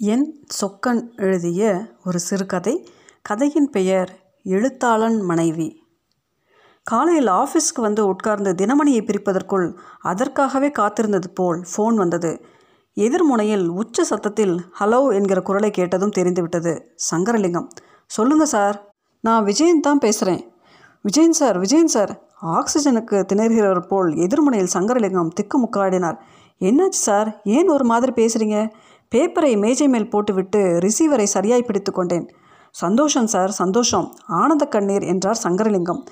என் சொக்கன் எழுதிய ஒரு சிறுகதை. கதையின் பெயர் எழுத்தாளன் மனைவி. காலையில் ஆஃபீஸ்க்கு வந்து உட்கார்ந்து தினமணியை பிரிப்பதற்குள் அதற்காகவே காத்திருந்தது போல் ஃபோன் வந்தது. எதிர்முனையில் உச்ச சத்தத்தில் ஹலோ என்கிற குரலை கேட்டதும் தெரிந்துவிட்டது சங்கரலிங்கம். சொல்லுங்க சார் நான் விஜயன் தான் பேசுகிறேன் விஜயன் சார் விஜயன் சார் ஆக்சிஜனுக்கு திணறுகிறவர் போல் எதிர்முனையில் சங்கரலிங்கம் திக்குமுக்காடினார். என்னாச்சு சார் ஏன் ஒரு மாதிரி பேசுகிறீங்க பேப்பரை மேஜை மேல் போட்டுவிட்டு ரிசீவரை சரியாய் பிடித்து கொண்டேன். சந்தோஷம் சார் சந்தோஷம். ஆனந்த கண்ணீர் என்றார் சங்கரலிங்கம்.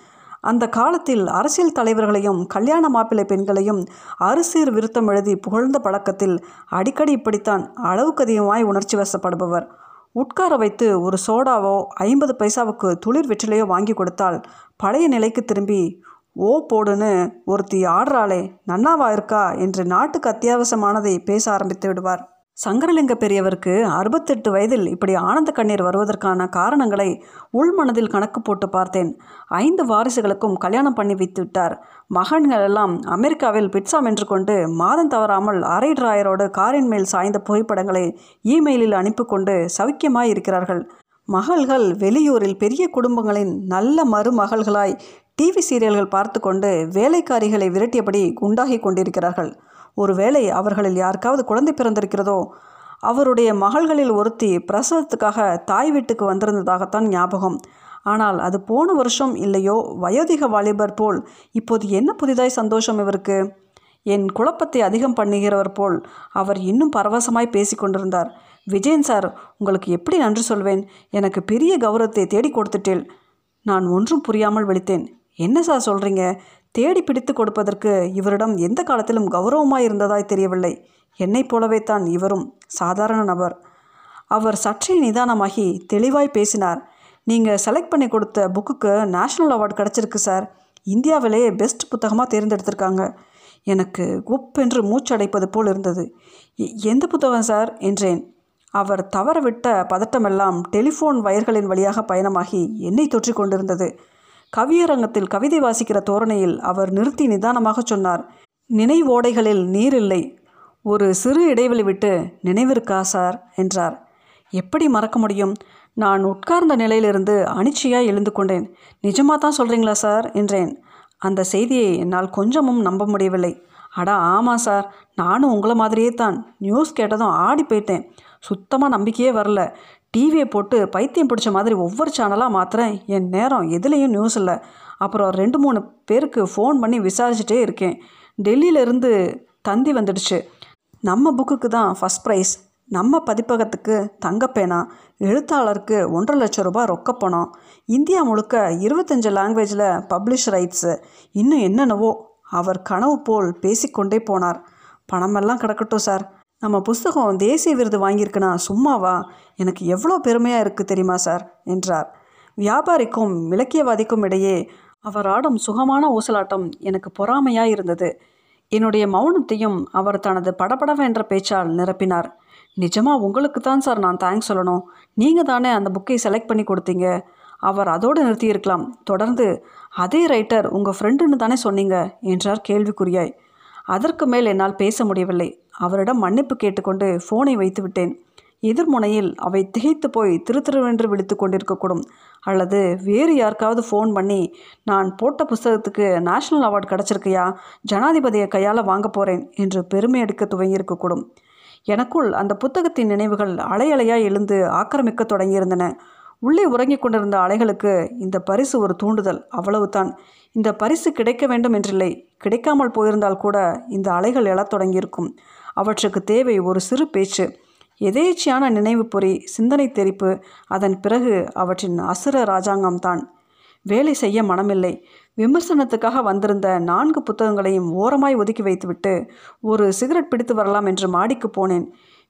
அந்த காலத்தில் அரசியல் தலைவர்களையும் கல்யாண மாப்பிள்ளை பெண்களையும் அரிசீர் விருத்தம் எழுதி புகழ்ந்த பழக்கத்தில் அடிக்கடி இப்படித்தான் அளவுக்கு அதிகமாய் உணர்ச்சி வசப்படுபவர். உட்கார வைத்து ஒரு சோடாவோ ஐம்பது பைசாவுக்கு துளிர் வெற்றிலையோ வாங்கி கொடுத்தால் பழைய நிலைக்கு திரும்பி ஓ போடுன்னு ஒருத்தி ஆடுறாளே நன்னாவா இருக்கா? என்று நாட்டுக்கு அத்தியாவசியமானதை பேச ஆரம்பித்து விடுவார். சங்கரலிங்க பெரியவருக்கு அறுபத்தெட்டு வயதில் இப்படி ஆனந்த கண்ணீர் வருவதற்கான காரணங்களை உள்மனதில் கணக்கு போட்டு பார்த்தேன். ஐந்து வாரிசுகளுக்கும் கல்யாணம் பண்ணி வைத்து விட்டார் மகன்கள் எல்லாம் அமெரிக்காவில் பிட்சா வென்று கொண்டு மாதம் தவறாமல் அரை டிராயரோடு காரின் மேல் சாய்ந்த புகைப்படங்களை இமெயிலில் அனுப்பி கொண்டு சவுக்கியமாய் இருக்கிறார்கள். மகள்கள் வெளியூரில் பெரிய குடும்பங்களின் நல்ல மருமகள்களாய் டிவி சீரியல்கள் பார்த்து கொண்டு வேலைக்காரிகளை விரட்டியபடி குண்டாகி கொண்டிருக்கிறார்கள். ஒருவேளை அவர்களில் யாருக்காவது குழந்தை பிறந்திருக்கிறதோ அவருடைய மகள்களில் ஒருத்தி பிரசவத்துக்காக தாய் வீட்டுக்கு வந்திருந்ததாகத்தான் ஞாபகம். ஆனால் அது போன வருஷம் இல்லையோ வயோதிக வாலிபர் போல் இப்போது என்ன புதிதாய் சந்தோஷம் இவருக்கு? என் குழப்பத்தை அதிகம் பண்ணுகிறவர் போல் அவர் இன்னும் பரவசமாய் பேசிக்கொண்டிருந்தார் விஜயன் சார் உங்களுக்கு எப்படி நன்றி சொல்வேன்? எனக்கு பெரிய கௌரவத்தை தேடி கொடுத்துட்டேன் நான் ஒன்றும் புரியாமல் விழித்தேன். என்ன சார் சொல்கிறீங்க தேடி பிடித்து கொடுப்பதற்கு இவரிடம் எந்த காலத்திலும் கௌரவமாய் இருந்ததாய் தெரியவில்லை. என்னைப் போலவே தான் இவரும் சாதாரண நபர். அவர் சற்றே நிதானமாகி தெளிவாய் பேசினார். நீங்கள் செலக்ட் பண்ணி கொடுத்த புக்குக்கு நேஷ்னல் அவார்டு கிடச்சிருக்கு சார். இந்தியாவிலேயே பெஸ்ட் புத்தகமாக தேர்ந்தெடுத்திருக்காங்க. எனக்கு குப்பென்று மூச்சடைப்பது போல் இருந்தது. எந்த புத்தகம் சார்? என்றேன். அவர் தவறவிட்ட பதட்டமெல்லாம் டெலிஃபோன் வயர்களின் வழியாக பயணமாகி என்னை தொற்றி கொண்டிருந்தது. கவியரங்கத்தில் கவிதை வாசிக்கிற தோரணையில் அவர் நிறுத்தி நிதானமாக சொன்னார் நினைவோடைகளில் நீர் இல்லை ஒரு சிறு இடைவெளி விட்டு நினைவிருக்கா சார்? என்றார். எப்படி மறக்க முடியும்? நான் உட்கார்ந்த நிலையிலிருந்து அனிச்சையாக எழுந்து கொண்டேன். நிஜமாக தான் சொல்கிறீங்களா சார்? என்றேன். அந்த செய்தியை என்னால் கொஞ்சமும் நம்ப முடியவில்லை. அடா ஆமாம் சார். நானும் உங்களை மாதிரியே தான். நியூஸ் கேட்டதும் ஆடி போயிட்டேன். சுத்தமாக நம்பிக்கையே வரல. டிவியை போட்டு பைத்தியம் பிடிச்ச மாதிரி ஒவ்வொரு சேனலாக மாத்திரேன் என் நேரம் எதுலேயும் நியூஸ் இல்லை. அப்புறம் ரெண்டு மூணு பேருக்கு ஃபோன் பண்ணி விசாரிச்சுட்டே இருக்கேன். டெல்லியிலேருந்து தந்தி வந்துடுச்சு. நம்ம புக்குக்கு தான் ஃபஸ்ட் ப்ரைஸ் நம்ம பதிப்பகத்துக்கு தங்கப்பேனா. எழுத்தாளருக்கு ஒன்றரை லட்சம் ரூபாய் ரொக்க பணம் இந்தியா முழுக்க இருபத்தஞ்சு லாங்குவேஜில் பப்ளிஷ் ரைட்ஸு இன்னும் என்னென்னவோ. அவர் கனவு போல் பேசிக்கொண்டே போனார். பணமெல்லாம் கிடக்கட்டும் சார் நம்ம புஸ்தகம் தேசிய விருது வாங்கியிருக்குன்னா சும்மாவா? எனக்கு எவ்வளோ பெருமையாக இருக்குது தெரியுமா சார்? என்றார். வியாபாரிக்கும் இலக்கியவாதிக்கும் இடையே அவர் ஆடும் சுகமான ஊசலாட்டம் எனக்கு பொறாமையாக இருந்தது. என்னுடைய மௌனத்தையும் அவர் தனது படபடவென்ற பேச்சால் நிரப்பினார். நிஜமாக உங்களுக்கு தான் சார் நான் தேங்க்ஸ் சொல்லணும். நீங்கள் தானே அந்த புக்கை செலக்ட் பண்ணி கொடுத்தீங்க. அவர் அதோடு நிறுத்தியிருக்கலாம். தொடர்ந்து அதே ரைட்டர் உங்கள் ஃப்ரெண்டுன்னு தானே சொன்னீங்க? என்றார் கேள்விக்குறியாய். அதற்கு மேல் என்னால் பேச முடியவில்லை. அவரிடம் மன்னிப்பு கேட்டுக்கொண்டு ஃபோனை வைத்து விட்டேன் எதிர்முனையில் அவை திகைத்து போய் திருத்திருவென்று விழித்து கொண்டிருக்கக்கூடும். அல்லது வேறு யாருக்காவது ஃபோன் பண்ணி நான் போட்ட புஸ்தகத்துக்கு நேஷ்னல் அவார்டு கிடச்சிருக்கையா? ஜனாதிபதியை கையால் வாங்க போகிறேன் என்று பெருமை எடுக்க துவங்கியிருக்கக்கூடும். எனக்குள் அந்த புத்தகத்தின் நினைவுகள் அலையலையாக எழுந்து ஆக்கிரமிக்க தொடங்கியிருந்தன. உள்ளே உறங்கிக் கொண்டிருந்த அலைகளுக்கு இந்த பரிசு ஒரு தூண்டுதல் அவ்வளவுதான். இந்த பரிசு கிடைக்க வேண்டும் என்றில்லை. கிடைக்காமல் போயிருந்தால் கூட இந்த அலைகள் எழத் தொடங்கியிருக்கும். அவற்றுக்கு தேவை ஒரு சிறு பேச்சு. எதேச்சியான நினைவு பொறி சிந்தனை தெரிப்பு அதன் பிறகு அவற்றின் அசுர ராஜாங்கம்தான் வேலை செய்ய மனமில்லை. விமர்சனத்துக்காக வந்திருந்த நான்கு புத்தகங்களையும் ஓரமாய் ஒதுக்கி வைத்துவிட்டு ஒரு சிகரெட் பிடித்து வரலாம் என்று மாடிக்கு போனேன்.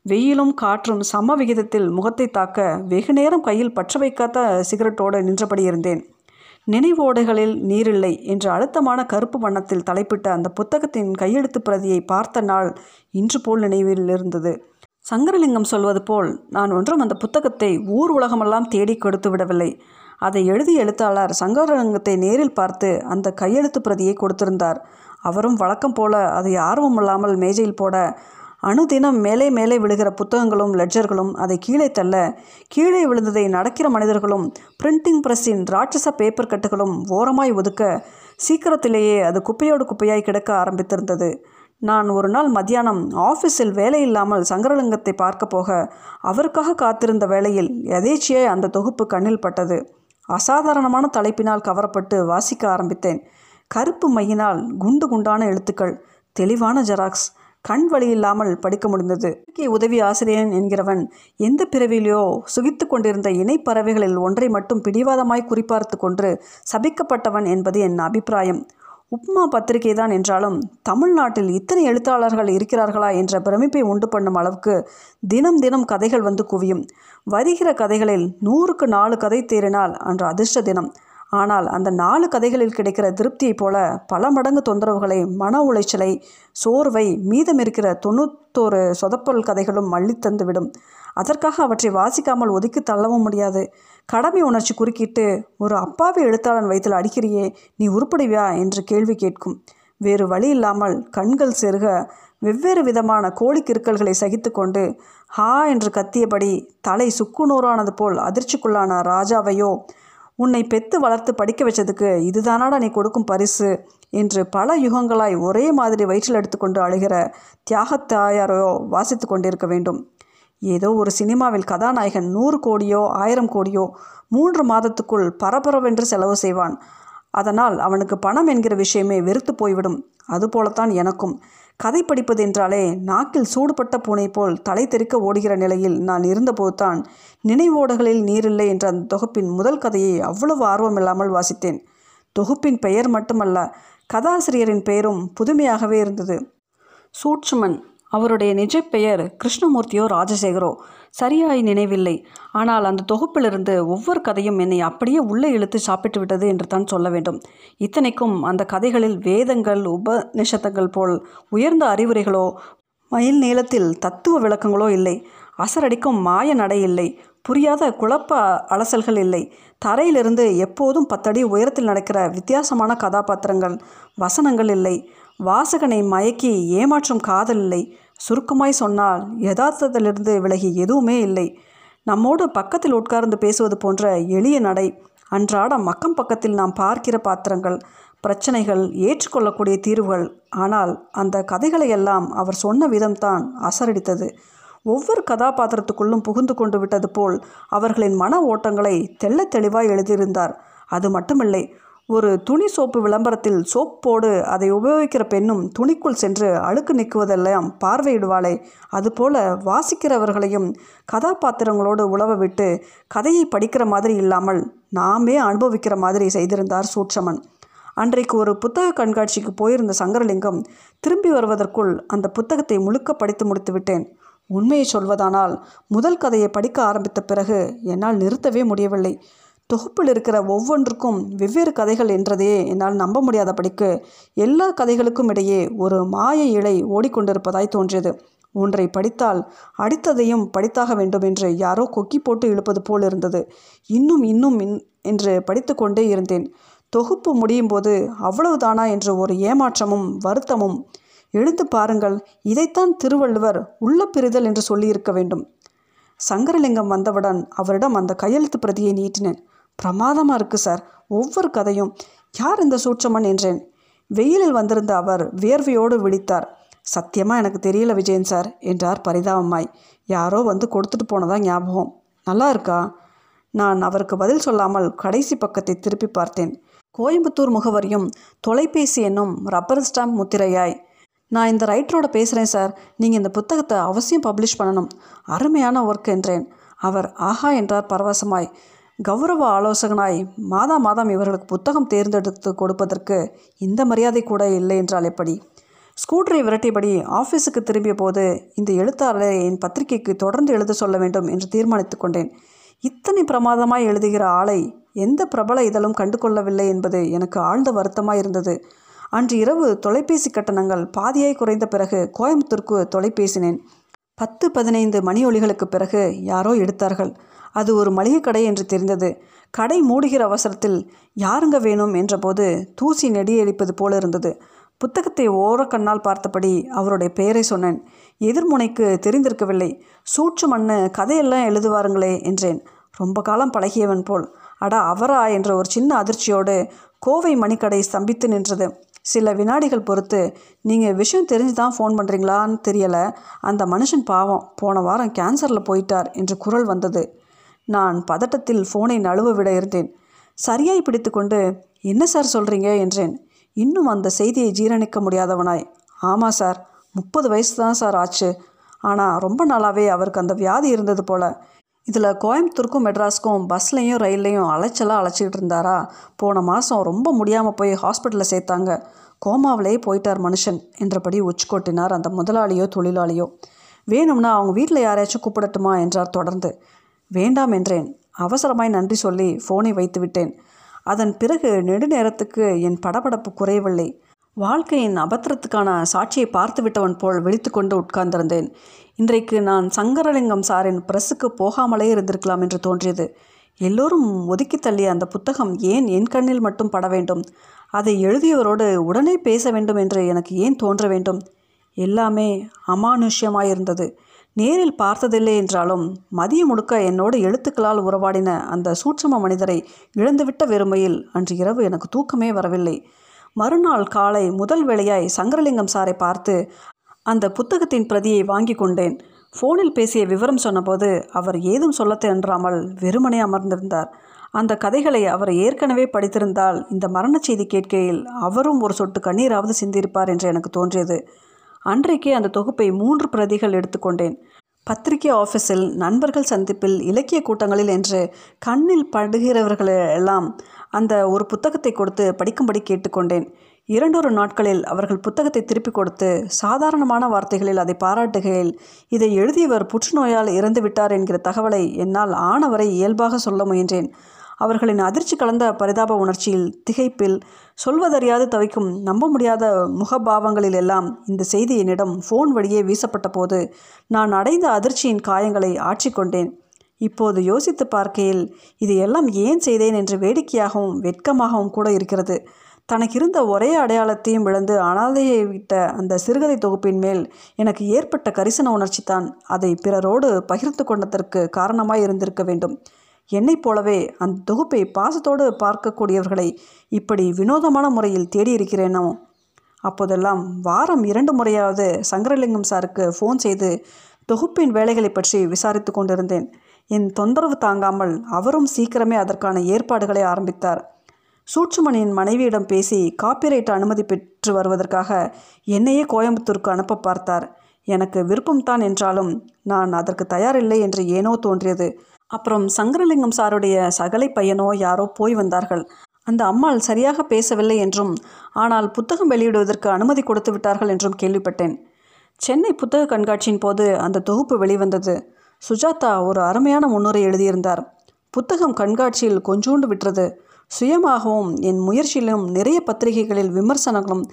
வெயிலும் காற்றும் சம விகிதத்தில் முகத்தை தாக்க வெகு நேரம் கையில் பற்ற வைக்காத சிகரெட்டோடு நின்றபடி இருந்தேன். நினைவோடைகளில் நீரில்லை என்ற அழுத்தமான கருப்பு வண்ணத்தில் தலைப்பிட்ட அந்த புத்தகத்தின் கையெழுத்து பிரதியை பார்த்த நாள் இன்று போல் நினைவில் இருந்தது சங்கரலிங்கம் சொல்வது போல் நான் ஒன்றும் அந்த புத்தகத்தை ஊர் உலகமெல்லாம் தேடி கொடுத்து விடவில்லை. அதை எழுதிய எழுத்தாளர் சங்கரலிங்கத்தை நேரில் பார்த்து அந்த கையெழுத்து பிரதியை கொடுத்திருந்தார். அவரும் வழக்கம் போல அதை ஆர்வமில்லாமல் மேஜையில் போட அணுதினம் மேலே மேலே விழுகிற புத்தகங்களும் லெட்ஜர்களும் அதை கீழே தள்ள கீழே விழுந்ததை நடக்கிற மனிதர்களும் பிரிண்டிங் பிரஸ்ஸின் ராட்சச பேப்பர் கட்டுகளும் ஓரமாய் ஒதுக்க சீக்கிரத்திலேயே அது குப்பையோடு குப்பையாய் கிடக்க ஆரம்பித்திருந்தது. நான் ஒரு நாள் மத்தியானம் ஆஃபீஸில் வேலை இல்லாமல் சங்கரலிங்கத்தை பார்க்க போக அவருக்காக காத்திருந்த வேளையில் எதேச்சியாய் அந்த தொகுப்பு கண்ணில் பட்டது. அசாதாரணமான தலைப்பினால் கவரப்பட்டு வாசிக்க ஆரம்பித்தேன். கருப்பு மையினால் குண்டு குண்டான எழுத்துக்கள் தெளிவான ஜெராக்ஸ் கண் வழி இல்லாமல் படிக்க முடிந்தது. உதவி ஆசிரியன் என்கிறவன் எந்த பிறவிலையோ சுகித்து கொண்டிருந்த இணைப்பறவைகளில் ஒன்றை மட்டும் பிடிவாதமாய் குறிப்பார்த்து கொண்டு சபிக்கப்பட்டவன் என்பது என் அபிப்பிராயம். உப்மா பத்திரிகை தான் என்றாலும் தமிழ்நாட்டில் இத்தனை எழுத்தாளர்கள் இருக்கிறார்களா என்ற பிரமிப்பை உண்டு பண்ணும் அளவுக்கு தினம் தினம் கதைகள் வந்து குவியும். வருகிற கதைகளில் நூறுக்கு நாலு கதை தேறினால் அன்று அதிர்ஷ்ட தினம். ஆனால் அந்த நாலு கதைகளில் கிடைக்கிற திருப்தியைப் போல பல மடங்கு தொந்தரவுகளை மன உளைச்சலை சோர்வை மீதம் இருக்கிற தொண்ணூத்தோரு சொதப்பல் கதைகளும் அள்ளித்தந்துவிடும் அதற்காக அவற்றை வாசிக்காமல் ஒதுக்கி தள்ளவும் முடியாது. கடமை உணர்ச்சி குறுக்கிட்டு ஒரு அப்பாவி எழுத்தாளன் வயிற்றில் அடிக்கிறியே நீ உருப்படிவியா என்று கேள்வி கேட்கும். வேறு வழி இல்லாமல் கண்கள் செருக வெவ்வேறு விதமான கோழிக்கிருக்கல்களை சகித்து கொண்டு ஹா என்று கத்தியபடி தலை சுக்குநூறானது போல் அதிர்ச்சிக்குள்ளான ராஜாவையோ உன்னை பெத்து வளர்த்து படிக்க வச்சதுக்கு இதுதானாடா நீ கொடுக்கும் பரிசு என்று பல யுகங்களாய் ஒரே மாதிரி வயிற்றில் எடுத்துக்கொண்டு அழுகிற தியாகத்தாயாரையோ வாசித்து கொண்டிருக்க வேண்டும். ஏதோ ஒரு சினிமாவில் கதாநாயகன் நூறு கோடியோ ஆயிரம் கோடியோ மூன்று மாதத்துக்குள் பரபரவென்று செலவு செய்வான். அதனால் அவனுக்கு பணம் என்கிற விஷயமே வெறுத்து போய்விடும். அதுபோலத்தான் எனக்கும். கதை படிப்பது என்றாலே நாக்கில் சூடுபட்ட பூனை போல் தலை தெறிக்க ஓடுகிற நிலையில் நான் இருந்தபோதுதான் நினைவோடுகளில் நீரில்லை என்ற அந்த தொகுப்பின் முதல் கதையை அவ்வளவு ஆர்வமில்லாமல் வாசித்தேன். தொகுப்பின் பெயர் மட்டுமல்ல கதாசிரியரின் பெயரும் புதுமையாகவே இருந்தது. சூட்சுமன் அவருடைய நிஜ பெயர் கிருஷ்ணமூர்த்தியோ ராஜசேகரோ. சரியாய் நினைவில்லை. ஆனால் அந்த தொகுப்பிலிருந்து ஒவ்வொரு கதையும் என்னை அப்படியே உள்ளே இழுத்து சாப்பிட்டு விட்டது என்று தான் சொல்ல வேண்டும். இத்தனைக்கும் அந்த கதைகளில் வேதங்கள் உபநிஷத்தங்கள் போல் உயர்ந்த அறிவுரைகளோ மயில் நீளத்தில் தத்துவ விளக்கங்களோ இல்லை. அசரடிக்கும் மாய நடை இல்லை. புரியாத குழப்ப அலசல்கள் இல்லை. தரையிலிருந்து எப்போதும் பத்தடி உயரத்தில் நடக்கிற வித்தியாசமான கதாபாத்திரங்கள் வசனங்கள் இல்லை. வாசகனை மயக்கி ஏமாற்றும் காதல் இல்லை. சுருக்கமாய் சொன்னால் யதார்த்தத்திலிருந்து விலகி எதுவுமே இல்லை. நம்மோடு பக்கத்தில் உட்கார்ந்து பேசுவது போன்ற எளிய நடை அன்றாடம் மக்கம் பக்கத்தில் நாம் பார்க்கிற பாத்திரங்கள் பிரச்சனைகள் ஏற்றுக்கொள்ளக்கூடிய தீர்வுகள். ஆனால் அந்த கதைகளை எல்லாம் அவர் சொன்ன விதம்தான் அசரடித்தது. ஒவ்வொரு கதாபாத்திரத்துக்குள்ளும் புகுந்து கொண்டு விட்டது போல் அவர்களின் மன ஓட்டங்களை தெள்ள தெளிவாய் எழுதியிருந்தார். அது மட்டுமில்லை ஒரு துணி சோப்பு விளம்பரத்தில் சோப் போடு அதை உபயோகிக்கிற பெண்ணும் துணிக்குள் சென்று அழுக்கு நிற்குவதெல்லாம் பார்வையிடுவாளே. அதுபோல வாசிக்கிறவர்களையும் கதாபாத்திரங்களோடு உழவ விட்டு கதையை படிக்கிற மாதிரி இல்லாமல் நாமே அனுபவிக்கிற மாதிரி செய்திருந்தார் சூட்சமன். அன்றைக்கு ஒரு புத்தக கண்காட்சிக்கு போயிருந்த சங்கரலிங்கம் திரும்பி வருவதற்குள் அந்த புத்தகத்தை முழுக்க படித்து முடித்து விட்டேன். உண்மையை சொல்வதானால் முதல் கதையை படிக்க ஆரம்பித்த பிறகு என்னால் நிறுத்தவே முடியவில்லை. தொகுப்பில் இருக்கிற ஒவ்வொன்றுக்கும் வெவ்வேறு கதைகள் என்றதே என்னால் நம்ப முடியாதபடிக்கு எல்லா கதைகளுக்கும் இடையே ஒரு மாய இழை ஓடிக்கொண்டிருப்பதாய் தோன்றியது. ஒன்றை படித்தால் அடித்ததையும் படித்தாக வேண்டும் என்று யாரோ கொக்கி போட்டு இழுப்பது போல் இருந்தது. இன்னும் இன்னும் என்று படித்து கொண்டே இருந்தேன். தொகுப்பு முடியும் போது அவ்வளவுதானா என்ற ஒரு ஏமாற்றமும் வருத்தமும். எழுந்து பாருங்கள் இதைத்தான் திருவள்ளுவர் உள்ள பிரிதல் என்று சொல்லியிருக்க வேண்டும். சங்கரலிங்கம் வந்தவுடன் அவரிடம் அந்த கையெழுத்து பிரதியை நீட்டினேன். பிரமாதமாக இருக்குது சார். ஒவ்வொரு கதையும் யார் இந்த சூட்சமன்? என்றேன். வெயிலில் வந்திருந்த அவர் வியர்வையோடு விழித்தார். சத்தியமாக எனக்கு தெரியல விஜயன் சார் என்றார் பரிதாபமாய். யாரோ வந்து கொடுத்துட்டு போனதா ஞாபகம்? நல்லா இருக்கா? நான் அவருக்கு பதில் சொல்லாமல் கடைசி பக்கத்தை திருப்பி பார்த்தேன். கோயம்புத்தூர் முகவரியும் தொலைபேசி என்னும் ரப்பர் ஸ்டாம்ப் முத்திரையாய். நான் இந்த ரைட்டரோட பேசுகிறேன் சார். நீங்கள் இந்த புத்தகத்தை அவசியம் பப்ளிஷ் பண்ணணும். அருமையான ஒர்க் என்றேன். அவர் ஆஹா என்றார் பரவசமாய். கௌரவ ஆலோசகனாய் மாதா மாதம் இவர்களுக்கு புத்தகம் தேர்ந்தெடுத்து கொடுப்பதற்கு இந்த மரியாதை கூட இல்லை என்றால் எப்படி? ஸ்கூட்டரை விரட்டியபடி ஆஃபீஸுக்கு திரும்பிய போது இந்த எழுத்தாளரை என் பத்திரிகைக்கு தொடர்ந்து எழுத சொல்ல வேண்டும் என்று தீர்மானித்து கொண்டேன். இத்தனை பிரமாதமாய் எழுதுகிற ஆளை எந்த பிரபல இதழும் கண்டு கொள்ளவில்லை என்பது எனக்கு ஆழ்ந்த வருத்தமாக இருந்தது. அன்று இரவு தொலைபேசி கட்டணங்கள் பாதியாய் குறைந்த பிறகு கோயம்புத்தூருக்கு தொலைபேசினேன். பத்து பதினைந்து மணி ஒளிகளுக்கு பிறகு யாரோ எடுத்தார்கள். அது ஒரு மளிகை கடை என்று தெரிந்தது. கடை மூடுகிற அவசரத்தில் யாருங்க வேணும் என்றபோது தூசி நெடியடிப்பது போல இருந்தது. புத்தகத்தை ஓரக்கண்ணால் பார்த்தபடி அவருடைய பெயரை சொன்னேன். எதிர்முனைக்கு தெரிந்திருக்கவில்லை. சூற்று மண்ணு கதையெல்லாம் எழுதுவாருங்களே என்றேன். ரொம்ப காலம் பழகியவன் போல். அடா அவரா என்ற ஒரு சின்ன அதிர்ச்சியோடு கோவை மணிக்கடை ஸ்தம்பித்து நின்றது. சில வினாடிகள் பொறுத்து நீங்கள் விஷயம் தெரிஞ்சு தான் ஃபோன் பண்ணுறீங்களான்னு தெரியலை. அந்த மனுஷன் பாவம். போன வாரம் கேன்சரில் போயிட்டார் என்று குரல் வந்தது. நான் பதட்டத்தில் ஃபோனை நழுவ விட இருந்தேன். சரியாய் பிடித்துக்கொண்டு என்ன சார் சொல்கிறீங்க என்றேன். இன்னும் அந்த செய்தியை ஜீரணிக்க முடியாதவனாய். ஆமாம் சார் முப்பது வயசு தான் சார் ஆச்சு. ஆனால் ரொம்ப நாளாகவே அவருக்கு அந்த வியாதி இருந்தது போல். இதில் கோயம்புத்தூருக்கும் மெட்ராஸ்க்கும் பஸ்லேயும் ரயில்லையும் அலைச்சலாக அழைச்சிக்கிட்டு இருந்தாரா? போன மாதம் ரொம்ப முடியாமல் போய் ஹாஸ்பிட்டலில் சேர்த்தாங்க. கோமாவிலே போயிட்டார் மனுஷன் என்றபடி உச்சி கொட்டினார் அந்த முதலாளியோ தொழிலாளியோ. வேணும்னா அவங்க வீட்டில் யாரையாச்சும் கூப்பிடட்டுமா? என்றார் தொடர்ந்து. வேண்டாம் என்றேன். அவசரமாய் நன்றி சொல்லி ஃபோனை வைத்துவிட்டேன் அதன் பிறகு நெடுநேரத்துக்கு என் படபடப்பு குறையவில்லை. வாழ்க்கையின் அபத்திரத்துக்கான சாட்சியை பார்த்து விட்டவன் போல் விழித்து கொண்டு உட்கார்ந்திருந்தேன். இன்றைக்கு நான் சங்கரலிங்கம் சாரின் பிரஸுக்கு போகாமலே இருந்திருக்கலாம் என்று தோன்றியது. எல்லோரும் ஒதுக்கி தள்ளிய அந்த புத்தகம் ஏன் என் கண்ணில் மட்டும் பட வேண்டும்? அதை எழுதியவரோடு உடனே பேச வேண்டும் என்று எனக்கு ஏன் தோன்ற வேண்டும்? எல்லாமே அமானுஷ்யமாயிருந்தது. நேரில் பார்த்ததில்லை என்றாலும் மதியம் முழுக்க என்னோடு எழுத்துக்களால் உறவாடின அந்த சூட்சம மனிதரை இழந்துவிட்ட வெறுமையில் அன்று இரவு எனக்கு தூக்கமே வரவில்லை. மறுநாள் காலை முதல் வேளையாய் சங்கரலிங்கம் சாரை பார்த்து அந்த புத்தகத்தின் பிரதியை வாங்கி கொண்டேன். ஃபோனில் பேசிய விவரம் சொன்னபோது அவர் ஏதும் சொல்லத் தென்றாமல் வெறுமனே அமர்ந்திருந்தார். அந்த கதைகளை அவர் ஏற்கனவே படித்திருந்தால் இந்த மரணச் செய்தி கேட்கையில் அவரும் ஒரு சொட்டு கண்ணீராவது சிந்திருப்பார் என்று எனக்கு தோன்றியது. அன்றைக்கே அந்த தொகுப்பை மூன்று பிரதிகள் எடுத்துக்கொண்டேன். பத்திரிகை ஆஃபீஸில் நண்பர்கள் சந்திப்பில் இலக்கிய கூட்டங்களில் என்று கண்ணில் படுகிறவர்களெல்லாம் அந்த ஒரு புத்தகத்தை கொடுத்து படிக்கும்படி கேட்டுக்கொண்டேன். இரண்டொரு நாட்களில் அவர்கள் புத்தகத்தை திருப்பி கொடுத்து சாதாரணமான வார்த்தைகளில் அதை பாராட்டுகையில் இதை எழுதியவர் புற்றுநோயால் இறந்துவிட்டார் என்கிற தகவலை என்னால் ஆனவரை இயல்பாக சொல்ல முயன்றேன். அவர்களின் அதிர்ச்சி கலந்த பரிதாப உணர்ச்சியில் திகைப்பில் சொல்வதறியாது தவிக்கும் நம்ப முடியாத முகபாவங்களில் எல்லாம் இந்த செய்தி என்னிடம் ஃபோன் வழியே வீசப்பட்ட போது நான் அடைந்த அதிர்ச்சியின் காயங்களை ஆற்றிக்கொண்டேன் இப்போது யோசித்து பார்க்கையில் இதையெல்லாம் ஏன் செய்தேன் என்று வேடிக்கையாகவும் வெட்கமாகவும் கூட இருக்கிறது. தனக்கு இருந்த ஒரே அடையாளத்தையும் இழந்து அனாதையை விட்ட அந்த சிறுகதை தொகுப்பின் மேல் எனக்கு ஏற்பட்ட கரிசன உணர்ச்சி தான் அதை பிறரோடு பகிர்ந்து கொண்டதற்கு காரணமாய் இருந்திருக்க வேண்டும். என்னைப் போலவே அந்த தொகுப்பை பாசத்தோடு பார்க்கக்கூடியவர்களை இப்படி வினோதமான முறையில் தேடியிருக்கிறேனோ? அப்போதெல்லாம் வாரம் இரண்டு முறையாவது சங்கரலிங்கம் சாருக்கு ஃபோன் செய்து தொகுப்பின் வேலைகளை பற்றி விசாரித்து கொண்டிருந்தேன். என் தொந்தரவு தாங்காமல் அவரும் சீக்கிரமே அதற்கான ஏற்பாடுகளை ஆரம்பித்தார். சூட்சுமணியின் மனைவியிடம் பேசி காப்பிரைட் அனுமதி பெற்று வருவதற்காக என்னையே கோயம்புத்தூருக்கு அனுப்ப பார்த்தார். எனக்கு விருப்பம்தான் என்றாலும் நான் அதற்கு தயாரில்லை என்று ஏனோ தோன்றியது. அப்புறம் சங்கரலிங்கம் சாருடைய சகலை பையனோ யாரோ போய் வந்தார்கள். அந்த அம்மாள் சரியாக பேசவில்லை என்றும் ஆனால் புத்தகம் வெளியிடுவதற்கு அனுமதி கொடுத்து விட்டார்கள் என்றும் கேள்விப்பட்டேன். சென்னை புத்தக கண்காட்சியின் போது அந்த தொகுப்பு வெளிவந்தது. சுஜாதா ஒரு அருமையான முன்னுரை எழுதியிருந்தார். புத்தகம் கண்காட்சியில் கொஞ்சோண்டு விட்டது சுயமாகவும் என் முயற்சியிலும் நிறைய பத்திரிகைகளில் விமர்சனங்களும்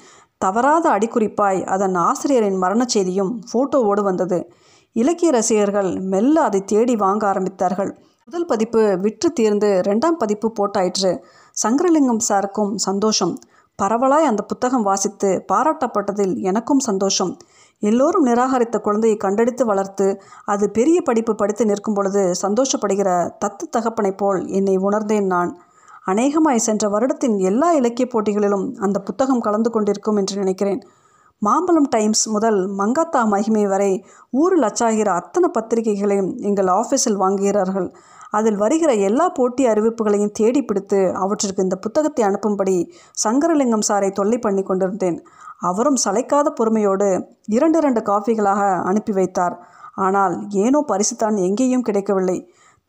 தவறாத அடிக்குறிப்பாய் அதன் ஆசிரியரின் மரணச் செய்தியும் ஃபோட்டோவோடு வந்தது. இலக்கிய ரசிகர்கள் மெல்ல அதை தேடி வாங்க ஆரம்பித்தார்கள். முதல் பதிப்பு விற்று தீர்ந்து ரெண்டாம் பதிப்பு போட்டாயிற்று. சங்கரலிங்கம் சாருக்கும் சந்தோஷம். பரவலாய் அந்த புத்தகம் வாசித்து பாராட்டப்பட்டதில் எனக்கும் சந்தோஷம். எல்லோரும் நிராகரித்த குழந்தையை கண்டெடுத்து வளர்த்து அது பெரிய படிப்பு படித்து நிற்கும் பொழுது சந்தோஷப்படுகிற தத்து தகப்பனைப் போல் என்னை உணர்ந்தேன் நான். அநேகமாய் சென்ற வருடத்தின் எல்லா இலக்கிய போட்டிகளிலும் அந்த புத்தகம் கலந்து கொண்டிருக்கும் என்று நினைக்கிறேன். மாம்பழம் டைம்ஸ் முதல் மங்காத்தா மகிமை வரை ஊரில் அச்சாகிற அத்தனை பத்திரிகைகளையும் எங்கள் ஆஃபீஸில் வாங்குகிறார்கள். அதில் வருகிற எல்லா போட்டி அறிவிப்புகளையும் தேடி பிடித்து அவற்றிற்கு இந்த புத்தகத்தை அனுப்பும்படி சங்கரலிங்கம் சாரை தொல்லை பண்ணி கொண்டிருந்தேன். அவரும் சளைக்காத பொறுமையோடு இரண்டு இரண்டு காஃபிகளாக அனுப்பி வைத்தார். ஆனால் ஏனோ பரிசுத்தான் எங்கேயும் கிடைக்கவில்லை.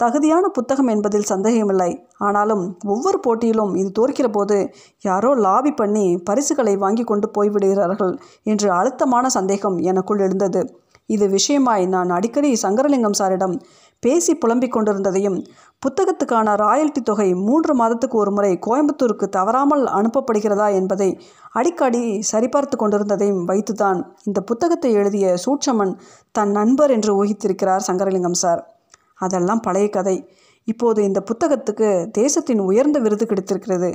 தகுதியான புத்தகம் என்பதில் சந்தேகமில்லை. ஆனாலும் ஒவ்வொரு போட்டியிலும் இது தோற்கிற போது யாரோ லாபி பண்ணி பரிசுகளை வாங்கி கொண்டு போய்விடுகிறார்கள் என்று அழுத்தமான சந்தேகம் எனக்குள் எழுந்தது. இது விஷயமாய் நான் அடிக்கடி சங்கரலிங்கம் சாரிடம் பேசி புலம்பிக் கொண்டிருந்ததையும் புத்தகத்துக்கான ராயல்டி தொகை மூன்று மாதத்துக்கு ஒரு முறை கோயம்புத்தூருக்கு தவறாமல் அனுப்பப்படுகிறதா என்பதை அடிக்கடி சரிபார்த்து கொண்டிருந்ததையும் வைத்துதான் இந்த புத்தகத்தை எழுதிய சூட்சமன் தன் நண்பர் என்று ஊகித்திருக்கிறார் சங்கரலிங்கம் சார். அதெல்லாம் பழைய கதை. இப்போது இந்த புத்தகத்துக்கு தேசத்தின் உயர்ந்த விருது கிடைத்திருக்கிறது.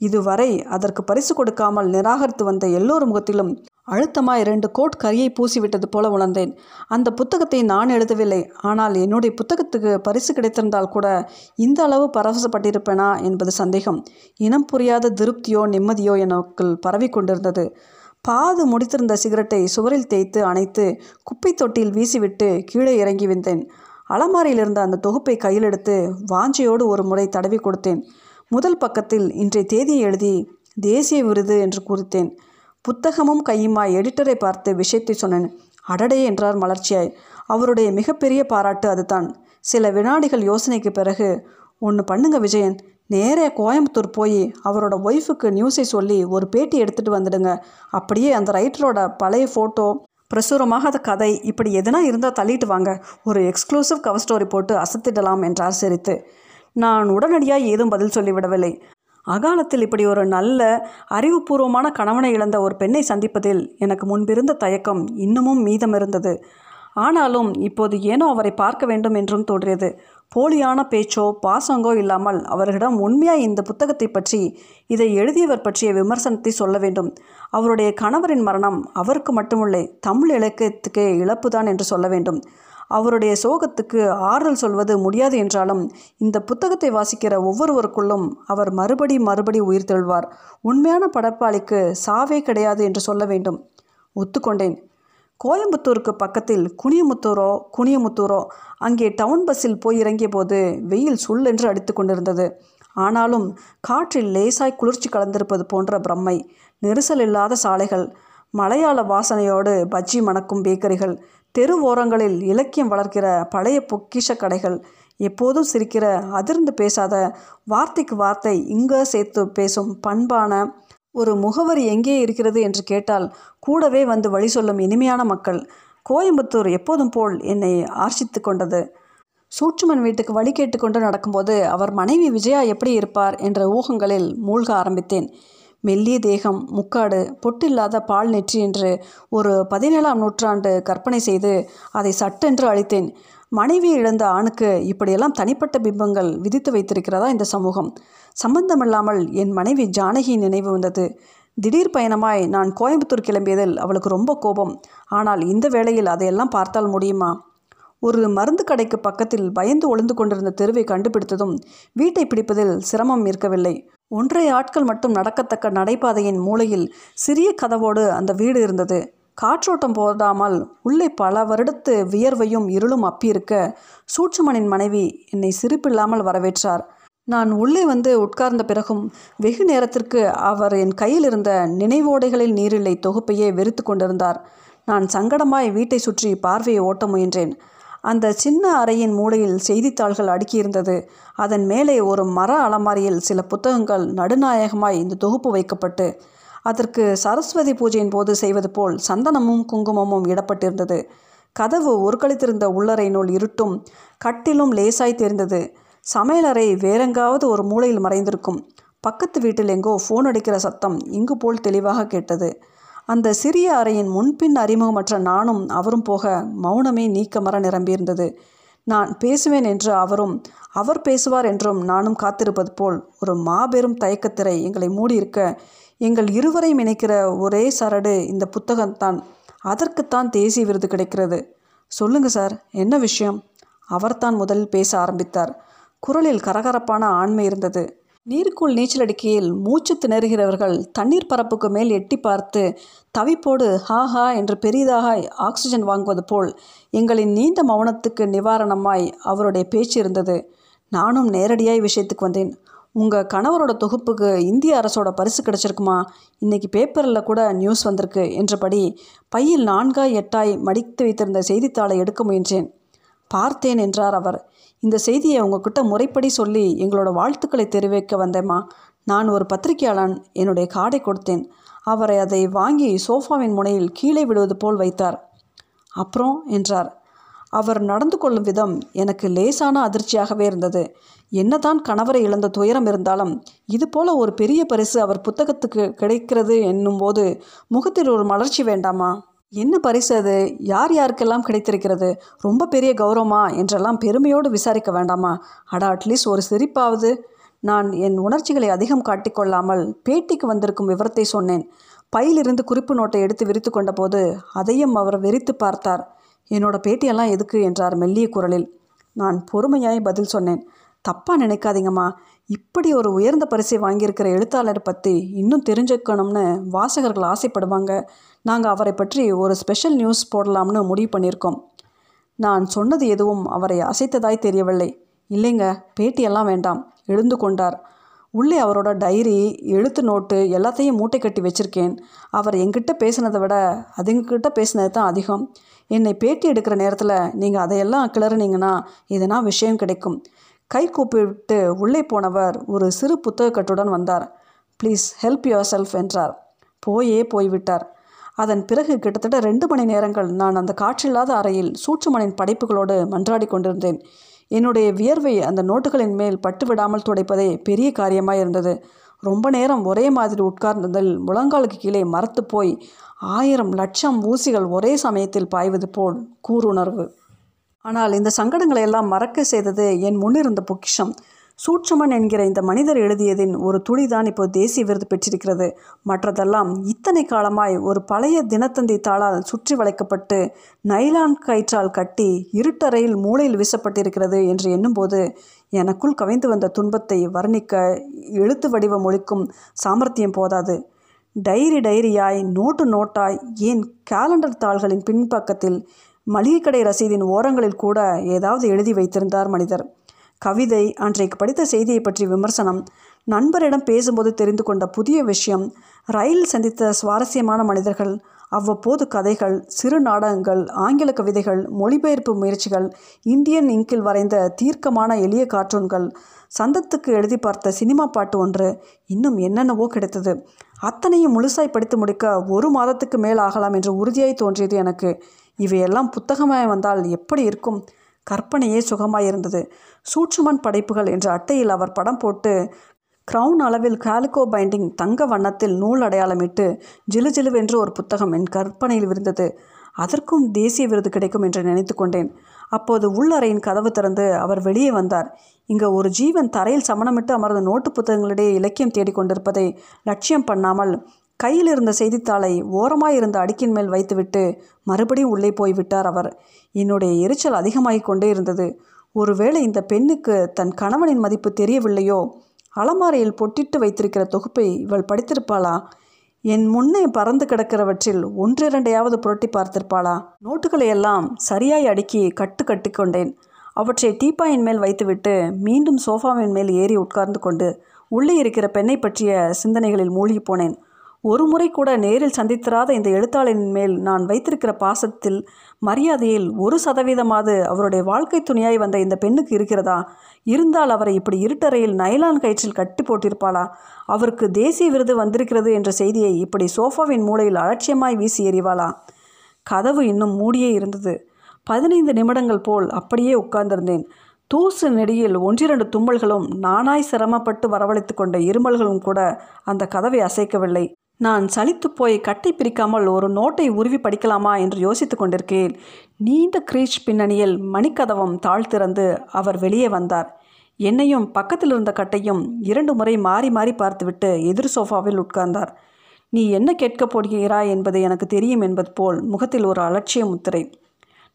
இதுவரை அதற்கு பரிசு கொடுக்காமல் நிராகரித்து வந்த எல்லோர் முகத்திலும் அழுத்தமாய் இரண்டு கோட் கரியை பூசிவிட்டது போல உணர்ந்தேன். அந்த புத்தகத்தை நான் எழுதவில்லை. ஆனால் என்னுடைய புத்தகத்துக்கு பரிசு கிடைத்திருந்தால் கூட இந்த அளவு பரவசப்பட்டிருப்பேனா என்பது சந்தேகம். இனம் புரியாத திருப்தியோ நிம்மதியோ எனக்குள் பரவி கொண்டிருந்தது பாது முடித்திருந்த சிகரெட்டை சுவரில் தேய்த்து அணைத்து குப்பை தொட்டியில் வீசிவிட்டு கீழே இறங்கி வந்தேன். அலமாரியில் இருந்த அந்த தொகுப்பை கையில் எடுத்து வாஞ்சையோடு ஒரு முறை தடவி கொடுத்தேன். முதல் பக்கத்தில் இன்றைய தேதியை எழுதி தேசிய விருது என்று குறித்தேன். புத்தகமும் கையுமாய் எடிட்டரை பார்த்து விஷயத்தை சொன்னேன். அடடே என்றார் மலர்ச்சியாய். அவருடைய மிகப்பெரிய பாராட்டு அதுதான். சில வினாடிகள் யோசனைக்கு பிறகு ஒன்று பண்ணுங்க விஜயன். நேரே கோயம்புத்தூர் போய் அவரோட ஒய்ஃபுக்கு நியூஸை சொல்லி ஒரு பேட்டி எடுத்துகிட்டு வந்துடுங்க. அப்படியே அந்த ரைட்டரோட பழைய ஃபோட்டோ பிரசுரமாகாத கதை இப்படி எதுனா இருந்தால் தள்ளிட்டு வாங்க. ஒரு எக்ஸ்க்ளூசிவ் கவர் ஸ்டோரி போட்டு அசத்திடலாம் என்றார் சிரித்து. நான் உடனடியாக ஏதும் பதில் சொல்லிவிடவில்லை. அகாலத்தில் இப்படி ஒரு நல்ல அறிவுபூர்வமான கணவனை இழந்த ஒரு பெண்ணை சந்திப்பதில் எனக்கு முன்பிருந்த தயக்கம் இன்னமும் மீதம் இருந்தது ஆனாலும் இப்போது ஏனோ அவரை பார்க்க வேண்டும் என்றும் தோன்றியது. போலியான பேச்சோ பாசங்கோ இல்லாமல் அவர்களிடம் உண்மையாய் இந்த புத்தகத்தை பற்றி இதை எழுதியவர் பற்றிய விமர்சனத்தை சொல்ல வேண்டும். அவருடைய கணவரின் மரணம் அவருக்கு மட்டுமில்லை தமிழ் இலக்கியத்துக்கே இழப்புதான் என்று சொல்ல வேண்டும். அவருடைய சோகத்துக்கு ஆறுதல் சொல்வது முடியாது என்றாலும் இந்த புத்தகத்தை வாசிக்கிற ஒவ்வொருவருக்குள்ளும் அவர் மறுபடி மறுபடி உயிர் தெழுவார் உண்மையான படப்பாளிக்கு சாவே கிடையாது என்று சொல்ல வேண்டும். ஒத்துக்கொண்டேன். கோயம்புத்தூருக்கு பக்கத்தில் குனியமுத்தூரோ குனியமுத்தூரோ அங்கே டவுன் பஸ்ஸில் போய் இறங்கிய போது வெயில் சுள்ளென்று அடித்து கொண்டிருந்தது. ஆனாலும் காற்றில் லேசாய் குளிர்ச்சி கலந்திருப்பது போன்ற பிரம்மை நெரிசல் இல்லாத சாலைகள் மலையாள வாசனையோடு பஜ்ஜி மணக்கும் பேக்கரிகள் தெரு ஓரங்களில் இலக்கியம் வளர்க்கிற பழைய பொக்கிஷ கடைகள் எப்போதும் சிரிக்கிற அதிர்ந்து பேசாத வார்த்தைக்கு வார்த்தை இங்கே சேர்த்து பேசும் பண்பான ஒரு முகவரி எங்கே இருக்கிறது என்று கேட்டால் கூடவே வந்து வழி சொல்லும் இனிமையான மக்கள். கோயம்புத்தூர் எப்போதும் போல் என்னை ஆர்ஷித்து கொண்டது. சூட்சுமன் வீட்டுக்கு வழி கேட்டுக்கொண்டு நடக்கும்போது அவர் மனைவி விஜயா எப்படி இருப்பார் என்ற ஊகங்களில் மூழ்க ஆரம்பித்தேன். மெல்லிய தேகம் முக்காடு பொட்டில்லாத பால் நெற்றி என்று ஒரு பதினேழாம் நூற்றாண்டு கற்பனை செய்து அதை சட்டென்று அழித்தேன். மனைவி இழந்த ஆணுக்கு இப்படியெல்லாம் தனிப்பட்ட பிம்பங்கள் விதித்து வைத்திருக்கிறதா இந்த சமூகம்? சம்பந்தமில்லாமல் என் மனைவி ஜானகி நினைவு வந்தது. திடீர் பயணமாய் நான் கோயம்புத்தூர் கிளம்பியதில் அவளுக்கு ரொம்ப கோபம். ஆனால் இந்த வேளையில் அதையெல்லாம் பார்த்தால் முடியுமா? ஒரு மருந்து கடைக்கு பக்கத்தில் பயந்து ஒளிந்து கொண்டிருந்த தெருவை கண்டுபிடித்ததும் வீட்டை பிடிப்பதில் சிரமம் இருக்கவில்லை. ஒன்றை ஆட்கள் மட்டும் நடக்கத்தக்க நடைபாதையின் மூலையில் சிறிய கதவோடு அந்த வீடு இருந்தது. காற்றோட்டம் போதாமல் உள்ளே பல வருடத்து வியர்வையும் இருளும் அப்பியிருக்க சூட்சுமனின் மனைவி என்னை சிரிப்பில்லாமல் வரவேற்றார். நான் உள்ளே வந்து உட்கார்ந்த பிறகும் வெகு நேரத்திற்கு அவர் என் கையில் இருந்த நினைவோடைகளில் நீரில்லை தொகுப்பையே வெறுத்து கொண்டிருந்தார். நான் சங்கடமாய் வீட்டை சுற்றி பார்வையை ஓட்ட முயன்றேன். அந்த சின்ன அறையின் மூலையில் செய்தித்தாள்கள் அடுக்கியிருந்தது. அதன் மேலே ஒரு மர அலமாரியில் சில புத்தகங்கள் நடுநாயகமாய் இந்த தொகுப்பு வைக்கப்பட்டு அதற்கு சரஸ்வதி பூஜையின் போது செய்வது போல் சந்தனமும் குங்குமமும் இடப்பட்டிருந்தது. கதவு ஒருக்களித்திருந்த உள்ளறை நூல் இருட்டும் கட்டிலும் லேசாய் தெரிந்தது. சமையலறை வேறெங்காவது ஒரு மூலையில் மறைந்திருக்கும். பக்கத்து வீட்டில் எங்கோ ஃபோன் அடிக்கிற சத்தம் இங்கு போல் தெளிவாக கேட்டது. அந்த சிறிய அறையின் முன்பின் அறிமுகமற்ற நானும் அவரும் போக மௌனமே நீக்கமர நிரம்பியிருந்தது. நான் பேசுவேன் என்று அவரும் அவர் பேசுவார் என்றும் நானும் காத்திருப்பது போல் ஒரு மாபெரும் தயக்கத்திரை எங்களை மூடியிருக்க எங்கள் இருவரையும் இணைக்கிற ஒரே சரடு இந்த புத்தகம்தான். அதற்குத்தான் தேசிய விருது கிடைக்கிறது. சொல்லுங்க சார் என்ன விஷயம்? அவர்தான் முதலில் பேச ஆரம்பித்தார். குரலில் கரகரப்பான ஆண்மை இருந்தது. நீருக்குள் நீச்சல் அடிக்கையில் மூச்சு திணறுகிறவர்கள் தண்ணீர் பரப்புக்கு மேல் எட்டி பார்த்து தவிப்போடு ஹா ஹா என்று பெரிதாக ஆக்சிஜன் வாங்குவது போல் எங்களின் நீண்ட மௌனத்துக்கு நிவாரணமாய் அவருடைய பேச்சு இருந்தது. நானும் நேரடியாய் விஷயத்துக்கு வந்தேன். உங்கள் கணவரோட தொகுப்புக்கு இந்திய அரசோட பரிசு கிடச்சிருக்குமா? இன்னைக்கு பேப்பரில் கூட நியூஸ் வந்திருக்கு என்றபடி பையில் நான்காய் எட்டாய் மடித்து வைத்திருந்த செய்தித்தாளை எடுக்க முயன்றேன். பார்த்தேன் என்றார் அவர். இந்த செய்தியை உங்ககிட்ட முறைப்படி சொல்லி எங்களோட வாழ்த்துக்களை தெரிவிக்க வந்தேம்மா. நான் ஒரு பத்திரிகையாளன் என்னுடைய கார்டை கொடுத்தேன். அவரை அதை வாங்கி சோஃபாவின் முனையில் கீழே விடுவது போல் வைத்தார். அப்புறம் என்றார். அவர் நடந்து கொள்ளும் விதம் எனக்கு லேசான அதிர்ச்சியாகவே இருந்தது. என்னதான் கணவரை இழந்த துயரம் இருந்தாலும் இது போல ஒரு பெரிய பரிசு அவர் புத்தகத்துக்கு கிடைக்கிறது என்னும்போது முகத்தில் ஒரு மலர்ச்சி வேண்டாமா? என்ன பரிசு அது? யார் யாருக்கெல்லாம் கிடைத்திருக்கிறது? ரொம்ப பெரிய கௌரவமா? என்றெல்லாம் பெருமையோடு விசாரிக்க வேண்டாமா? அடா அட்லீஸ்ட் ஒரு சிரிப்பாவது. நான் என் உணர்ச்சிகளை அதிகம் காட்டிக்கொள்ளாமல் பேட்டிக்கு வந்திருக்கும் விவரத்தை சொன்னேன். பையிலிருந்து குறிப்பு நோட்டை எடுத்து விரித்து கொண்டபோது அதையும் அவர் வெறித்து பார்த்தார். என்னோட பேட்டியெல்லாம் எதுக்கு? என்றார் மெல்லிய குரலில். நான் பொறுமையாய் பதில் சொன்னேன். தப்பாக நினைக்காதீங்கம்மா. இப்படி ஒரு உயர்ந்த பரிசை வாங்கியிருக்கிற எழுத்தாளர் பற்றி இன்னும் தெரிஞ்சுக்கணும்னு வாசகர்கள் ஆசைப்படுவாங்க. நாங்கள் அவரை பற்றி ஒரு ஸ்பெஷல் நியூஸ் போடலாம்னு முடிவு பண்ணியிருக்கோம். நான் சொன்னது எதுவும் அவரை அசைத்ததாய் தெரியவில்லை. இல்லைங்க பேட்டியெல்லாம் வேண்டாம் எழுந்து கொண்டார். உள்ளே அவரோட டைரி எழுத்து நோட்டு எல்லாத்தையும் மூட்டை கட்டி வச்சுருக்கேன். அவர் எங்கிட்ட பேசினதை விட அதுங்கக்கிட்ட பேசினது தான் அதிகம். என்னை பேட்டி எடுக்கிற நேரத்தில் நீங்கள் அதையெல்லாம் கிளறினீங்கன்னா எதனா விஷயம் கிடைக்கும். கை கூப்பிட்டு உள்ளே போனவர் ஒரு சிறு புத்தக கட்டுடன் வந்தார். ப்ளீஸ் ஹெல்ப் யுவர் செல்ஃப் என்றார். போயே போய்விட்டார். அதன் பிறகு கிட்டத்தட்ட ரெண்டு மணி நேரங்கள் நான் அந்த காற்றில்லாத அறையில் சூட்சுமனின் படைப்புகளோடு மன்றாடி கொண்டிருந்தேன். என்னுடைய வியர்வை அந்த நோட்டுகளின் மேல் பட்டு விடாமல் துடைப்பதே பெரிய காரியமாக இருந்தது ரொம்ப நேரம் ஒரே மாதிரி உட்கார்ந்ததில் முழங்காலுக்கு கீழே மரத்து போய் ஆயிரம் லட்சம் ஊசிகள் ஒரே சமயத்தில் பாய்வது போல் கூறுணர்வு. ஆனால் இந்த சங்கடங்களை எல்லாம் மறக்க செய்தது என் முன்னிருந்த பொக்கிஷம். சூட்சமன் என்கிற இந்த மனிதர் எழுதியதின் ஒரு துளிதான் இப்போ தேசிய விருது பெற்றிருக்கிறது. மற்றதெல்லாம் இத்தனை காலமாய் ஒரு பழைய தினத்தந்தி தாளால் சுற்றி வளைக்கப்பட்டு நைலான் கயிற்றால் கட்டி இருட்டறையில் மூளையில் வீசப்பட்டிருக்கிறது என்று எண்ணும்போது எனக்குள் கவிந்து வந்த துன்பத்தை வர்ணிக்க எழுத்து வடிவம் மொழிக்கும் சாமர்த்தியம் போதாது. டைரி டைரியாய் நோட்டு நோட்டாய் ஏன் கேலண்டர் தாள்களின் பின்பக்கத்தில் மளிகை கடை ரசீதின் ஓரங்களில் கூட ஏதாவது எழுதி வைத்திருந்தார் மனிதர். கவிதை அன்றைக்கு படித்த செய்தியை பற்றி விமர்சனம் நண்பரிடம் பேசும்போது தெரிந்து கொண்ட புதிய விஷயம் ரயில் சந்தித்த சுவாரஸ்யமான மனிதர்கள் அவ்வப்போது கதைகள் சிறு நாடகங்கள் ஆங்கில கவிதைகள் மொழிபெயர்ப்பு முயற்சிகள் இந்தியன் இங்கில் வரைந்த தீர்க்கமான எளிய கார்ட்டூன்கள் சந்தத்துக்கு எழுதி பார்த்த சினிமா பாட்டு ஒன்று இன்னும் என்னென்னவோ கிடைத்தது. அத்தனையும் முழுசாய் படித்து முடிக்க ஒரு மாதத்துக்கு மேல் ஆகலாம் என்று உறுதியாய் தோன்றியது எனக்கு. இவையெல்லாம் புத்தகமாய் வந்தால் எப்படி இருக்கும்? கற்பனையே சுகமாயிருந்தது. சூட்சுமன் படைப்புகள் என்ற அட்டையில் அவர் படம் போட்டு கிரவுன் அளவில் காலிகோ பைண்டிங் தங்க வண்ணத்தில் நூல் அடையாளமிட்டு ஜிலு ஜிலுவென்று ஒரு புத்தகம் என் கற்பனையில் விருந்தது. அதற்கும் தேசிய விருது கிடைக்கும் என்று நினைத்து கொண்டேன். அப்போது உள்ளறையின் கதவு திறந்து அவர் வெளியே வந்தார். இங்கே ஒரு ஜீவன் தரையில் சமணமிட்டு அமர்ந்த நோட்டு புத்தகங்களிடையே இலக்கியம் தேடிக்கொண்டிருப்பதை லட்சியம் பண்ணாமல் கையில் இருந்த செய்தித்தாளை ஓரமாயிருந்த அடுக்கின் மேல் வைத்துவிட்டு மறுபடியும் உள்ளே போய்விட்டார் அவர். என்னுடைய எரிச்சல் அதிகமாகிக் கொண்டே இருந்தது. ஒருவேளை இந்த பெண்ணுக்கு தன் கணவனின் மதிப்பு தெரியவில்லையோ? அலமாரியில் பொட்டிட்டு வைத்திருக்கிற தொகுப்பை இவள் படித்திருப்பாளா? என் முன்னே பறந்து கிடக்கிறவற்றில் ஒன்றிரண்டையாவது புரட்டி பார்த்திருப்பாளா? நோட்டுகளை எல்லாம் சரியாய் அடுக்கி கட்டு கட்டி கொண்டேன். அவற்றை டீப்பாயின் மேல் வைத்துவிட்டு மீண்டும் சோஃபாவின் மேல் ஏறி உட்கார்ந்து கொண்டு உள்ளே இருக்கிற பெண்ணை பற்றிய சிந்தனைகளில் மூழ்கி போனேன். ஒரு முறை கூட நேரில் சந்தித்திராத இந்த எழுத்தாளரின் மேல் நான் வைத்திருக்கிற பாசத்தில் மரியாதையில் ஒரு சதவீதமாவது அவருடைய வாழ்க்கை துணியாய் வந்த இந்த பெண்ணுக்கு இருக்கிறதா? இருந்தால் அவரை இப்படி இருட்டறையில் நைலான் கயிற்றில் கட்டி போட்டிருப்பாளா? அவருக்கு தேசிய விருது வந்திருக்கிறது என்ற செய்தியை இப்படி சோஃபாவின் மூலையில் அலட்சியமாய் வீசி எறிவாளா? கதவு இன்னும் மூடியே இருந்தது. பதினைந்து நிமிடங்கள் போல் அப்படியே உட்கார்ந்திருந்தேன். தூசு நெடியில் ஒன்றிரண்டு தும்மல்களும் நானாய் சிரமப்பட்டு வரவழைத்து கொண்ட இருமல்களும் கூட அந்த கதவை அசைக்கவில்லை. நான் சலித்து போய் கட்டை பிரிக்காமல் ஒரு நோட்டை உருவி படிக்கலாமா என்று யோசித்து கொண்டிருக்கேன். நீண்ட கிரீச் பின்னணியில் மணிக்கதவம் தாழ்த்திறந்து அவர் வெளியே வந்தார். என்னையும் பக்கத்தில் இருந்த கட்டையும் இரண்டு முறை மாறி மாறி பார்த்துவிட்டு எதிர் சோஃபாவில் உட்கார்ந்தார். நீ என்ன கேட்கப் போகிறாய் என்பது எனக்கு தெரியும் என்பது போல் முகத்தில் ஒரு அலட்சிய முத்திரை.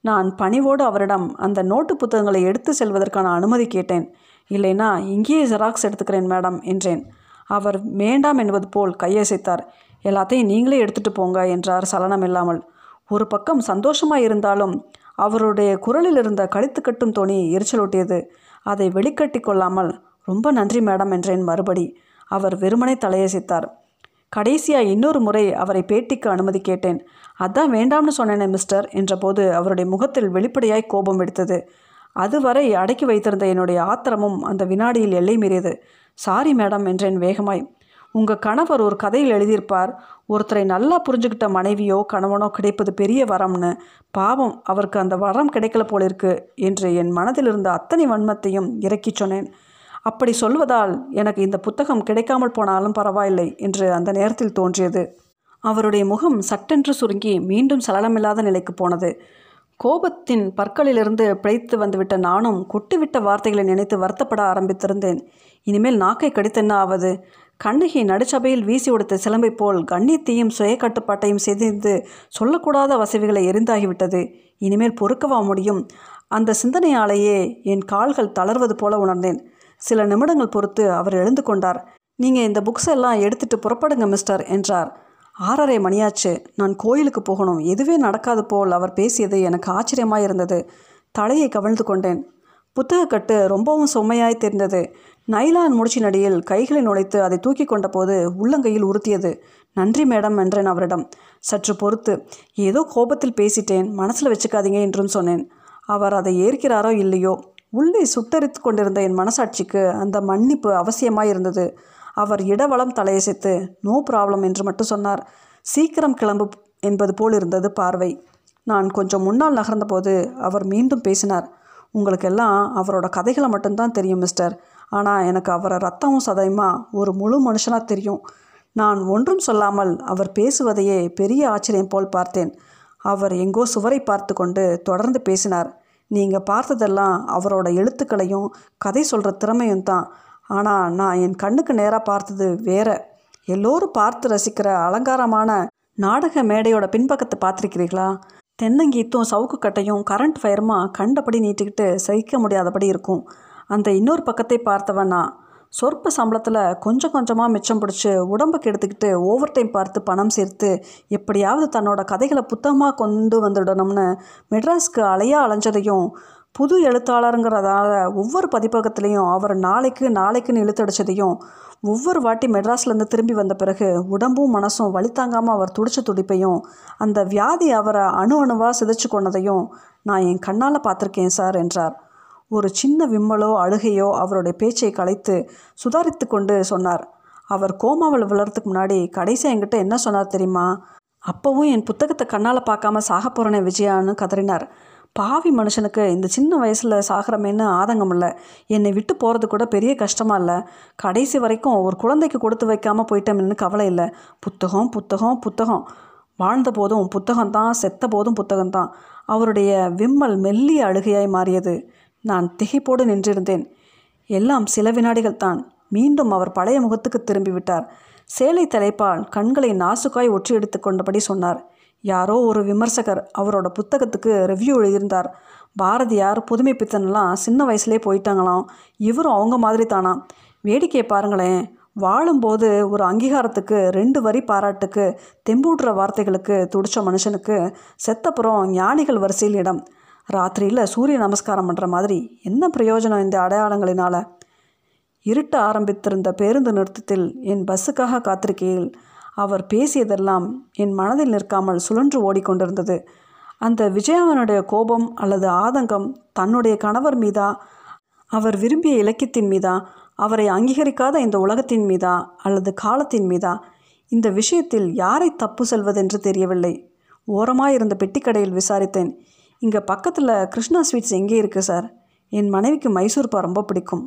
நான் பணிவோடு அவரிடம் அந்த நோட்டு புத்தகங்களை எடுத்து செல்வதற்கான அனுமதி கேட்டேன். இல்லைனா இங்கேயே ஜெராக்ஸ் எடுத்துக்கிறேன் மேடம் என்றேன். அவர் வேண்டாம் என்பது போல் கையசைத்தார். எல்லாத்தையும் நீங்களே எடுத்துகிட்டு போங்க என்றார் சலனம் இல்லாமல். ஒரு பக்கம் சந்தோஷமாக இருந்தாலும் அவருடைய குரலில் இருந்த கழித்து கட்டும் தொனி எரிச்சலூட்டியது அதை வெளிக்கட்டி கொள்ளாமல் ரொம்ப நன்றி மேடம் என்றேன் மறுபடி. அவர் வெறுமனை தலையசைத்தார். கடைசியாக இன்னொரு முறை அவரை பேட்டிக்கு அனுமதி கேட்டேன். அதான் வேண்டாம்னு சொன்னேனே மிஸ்டர் என்றபோது அவருடைய முகத்தில் வெளிப்படையாய் கோபம் எடுத்தது அதுவரை அடக்கி வைத்திருந்த என்னுடைய ஆத்திரமும் அந்த வினாடியில் எல்லை மீறியது. சாரி மேடம் என்றேன் வேகமாய். உங்கள் கணவர் ஒரு கதையில் எழுதியிருப்பார். ஒருத்தரை நல்லா புரிஞ்சுக்கிட்ட மனைவியோ கணவனோ கிடைப்பது பெரிய வரம்னு. பாவம் அவருக்கு அந்த வரம் கிடைக்கல போலிருக்கு என்று என் மனதில் இருந்த அத்தனை வன்மத்தையும் இறக்கி சொன்னேன். அப்படி சொல்வதால் எனக்கு இந்த புத்தகம் கிடைக்காமல் போனாலும் பரவாயில்லை என்று அந்த நேரத்தில் தோன்றியது. அவருடைய முகம் சட்டென்று சுருங்கி மீண்டும் சலனமில்லாத நிலைக்கு போனது. கோபத்தின் பற்களிலிருந்து பிழைத்து வந்துவிட்ட நானும் கொட்டிவிட்ட வார்த்தைகளை நினைத்து வருத்தப்பட ஆரம்பித்திருந்தேன். இனிமேல் நாக்கை கடித்தென்ன ஆவது? கண்ணகி நடுச்சபையில் வீசி உடுத்த சிலம்பை போல் கண்ணியத்தையும் சுய கட்டுப்பாட்டையும் சிதைந்து சொல்லக்கூடாத வசதிகளை எரிந்தாகிவிட்டது. இனிமேல் பொறுக்கவா முடியும்? அந்த சிந்தனையாலேயே என் கால்கள் தளர்வது போல உணர்ந்தேன். சில நிமிடங்கள் பொறுத்து அவர் எழுந்து கொண்டார். நீங்கள் இந்த புக்ஸ் எல்லாம் எடுத்துட்டு புறப்படுங்க மிஸ்டர் என்றார். ஆறரை மணியாச்சு. நான் கோயிலுக்கு போகணும். எதுவே நடக்காது போல் அவர் பேசியது எனக்கு ஆச்சரியமாக இருந்தது தலையை கவிழ்ந்து கொண்டேன். புத்தகக்கட்டு ரொம்பவும் சுமையாய் தெரிந்தது. நைலான் முடிச்சினடியில் கைகளை நுழைத்து அதை தூக்கி கொண்ட போது உள்ளங்கையில் உறுத்தியது. நன்றி மேடம் என்றேன் அவரிடம். சற்று பொறுத்து. ஏதோ கோபத்தில் பேசிட்டேன். மனசில் வச்சுக்காதீங்க என்றும் சொன்னேன். அவர் அதை ஏற்கிறாரோ இல்லையோ? உள்ளே சுட்டரித்து கொண்டிருந்த என் மனசாட்சிக்கு அந்த மன்னிப்பு அவசியமாய் இருந்தது அவர் இடவளம் தலையசைத்து நோ ப்ராப்ளம் என்று மட்டும் சொன்னார். சீக்கிரம் கிளம்பு என்பது போல் இருந்தது பார்வை. நான் கொஞ்சம் முன்னால் நகர்ந்தபோது அவர் மீண்டும் பேசினார். உங்களுக்கெல்லாம் அவரோட கதைகளை மட்டும்தான் தெரியும் மிஸ்டர். ஆனால் எனக்கு அவரை ரத்தமும் சதையுமா ஒரு முழு மனுஷனாக தெரியும். நான் ஒன்றும் சொல்லாமல் அவர் பேசுவதையே பெரிய ஆச்சரியம் போல் பார்த்தேன். அவர் எங்கோ சுவரை பார்த்து கொண்டு தொடர்ந்து பேசினார். நீங்கள் பார்த்ததெல்லாம் அவரோட எழுத்துக்களையும் கதை சொல்கிற திறமையும் தான் ஆனால் நான் என் கண்ணுக்கு நேராக பார்த்தது வேற. எல்லோரும் பார்த்து ரசிக்கிற அலங்காரமான நாடக மேடையோட பின்பக்கத்தை பார்த்துருக்கிறீங்களா தென்னங்கீத்தும் சவுக்கு கட்டையும் கரண்ட் ஃபயருமா கண்டபடி நீட்டிக்கிட்டு சகிக்க முடியாதபடி இருக்கும். அந்த இன்னொரு பக்கத்தை பார்த்தவன் நான். சொற்ப சம்பளத்தில் கொஞ்சம் கொஞ்சமாக மிச்சம் பிடிச்சி உடம்புக்கு எடுத்துக்கிட்டு ஓவர் டைம் பார்த்து பணம் சேர்த்து எப்படியாவது தன்னோட கதைகளை புத்தகமாக கொண்டு வந்துடணும்னு மெட்ராஸ்க்கு அலையா அலைஞ்சதையும் புது எழுத்தாளருங்கிறதால ஒவ்வொரு பதிப்பகத்துலேயும் அவர் நாளைக்கு நாளைக்குன்னு இழுத்தடிச்சதையும் ஒவ்வொரு வாட்டி மெட்ராஸ்லேருந்து திரும்பி வந்த பிறகு உடம்பும் மனசும் வழி தாங்காமல் அவர் துடிச்ச துடிப்பையும் அந்த வியாதி அவரை அணு அணுவாக சிதைச்சு கொண்டதையும் நான் என் கண்ணால் பார்த்துருக்கேன் சார் என்றார். ஒரு சின்ன விம்மலோ அழுகையோ அவருடைய பேச்சை கலைத்து சுதாரித்து கொண்டு சொன்னார். அவர் கோமாவில் விழறதுக்கு முன்னாடி கடைசி என்கிட்ட என்ன சொன்னார் தெரியுமா? அப்போவும் என் புத்தகத்தை கண்ணால் பார்க்காம சாக போகிறேனே விஜயான்னு கதறினார். பாவி மனுஷனுக்கு இந்த சின்ன வயசில் சாகிறமேன்னு ஆதங்கம் இல்லை. என்னை விட்டு போகிறது கூட பெரிய கஷ்டமாக இல்லை. கடைசி வரைக்கும் ஒரு குழந்தைக்கு கொடுத்து வைக்காமல் போயிட்டோம்னு கவலை இல்லை. புத்தகம் புத்தகம் புத்தகம். வாழ்ந்த போதும் புத்தகம் தான் செத்த போதும் புத்தகம் தான். அவருடைய விம்மல் மெல்லிய அழுகையாய் மாறியது. நான் திகைப்போடு நின்றிருந்தேன். எல்லாம் சில வினாடிகள் தான். மீண்டும் அவர் பழைய முகத்துக்கு திரும்பிவிட்டார் சேலை தலைப்பால் கண்களை நாசுக்காய் ஒற்றி எடுத்து கொண்டபடி சொன்னார். யாரோ ஒரு விமர்சகர் அவரோட புத்தகத்துக்கு ரிவ்யூ எழுதியிருந்தார். பாரதியார் புதுமை பித்தன்லாம் சின்ன வயசுலேயே போயிட்டாங்களாம். இவரும் அவங்க மாதிரி தானாம் வேடிக்கையை பாருங்களேன். வாழும்போது ஒரு அங்கீகாரத்துக்கு ரெண்டு வரி பாராட்டுக்கு தெம்பூட்டுற வார்த்தைகளுக்கு துடிச்ச மனுஷனுக்கு செத்தப்புறம் ஞானிகள் வரிசையில் இடம். ராத்திரியில் சூரிய நமஸ்காரம் பண்ணுற மாதிரி என்ன பிரயோஜனம் இந்த அடையாளங்களினால்? இருட்ட ஆரம்பித்திருந்த பேருந்து நிறுத்தத்தில் என் பஸ்ஸுக்காக காத்திருக்கையில் அவர் பேசியதெல்லாம் என் மனதில் நிற்காமல் சுழன்று ஓடிக்கொண்டிருந்தது. அந்த விஜயாவனுடைய கோபம் அல்லது ஆதங்கம் தன்னுடைய கணவர் மீதா அவர் விரும்பிய இலக்கியத்தின் மீதா அவரை அங்கீகரிக்காத இந்த உலகத்தின் மீதா அல்லது காலத்தின் மீதா இந்த விஷயத்தில் யாரை தப்பு செல்வதென்று தெரியவில்லை. ஓரமாயிருந்த பெட்டிக்கடையில் விசாரித்தேன். இங்கே பக்கத்தில் கிருஷ்ணா ஸ்வீட்ஸ் எங்கே இருக்குது சார்? என் மனைவிக்கு மைசூர் பா ரொம்ப பிடிக்கும்.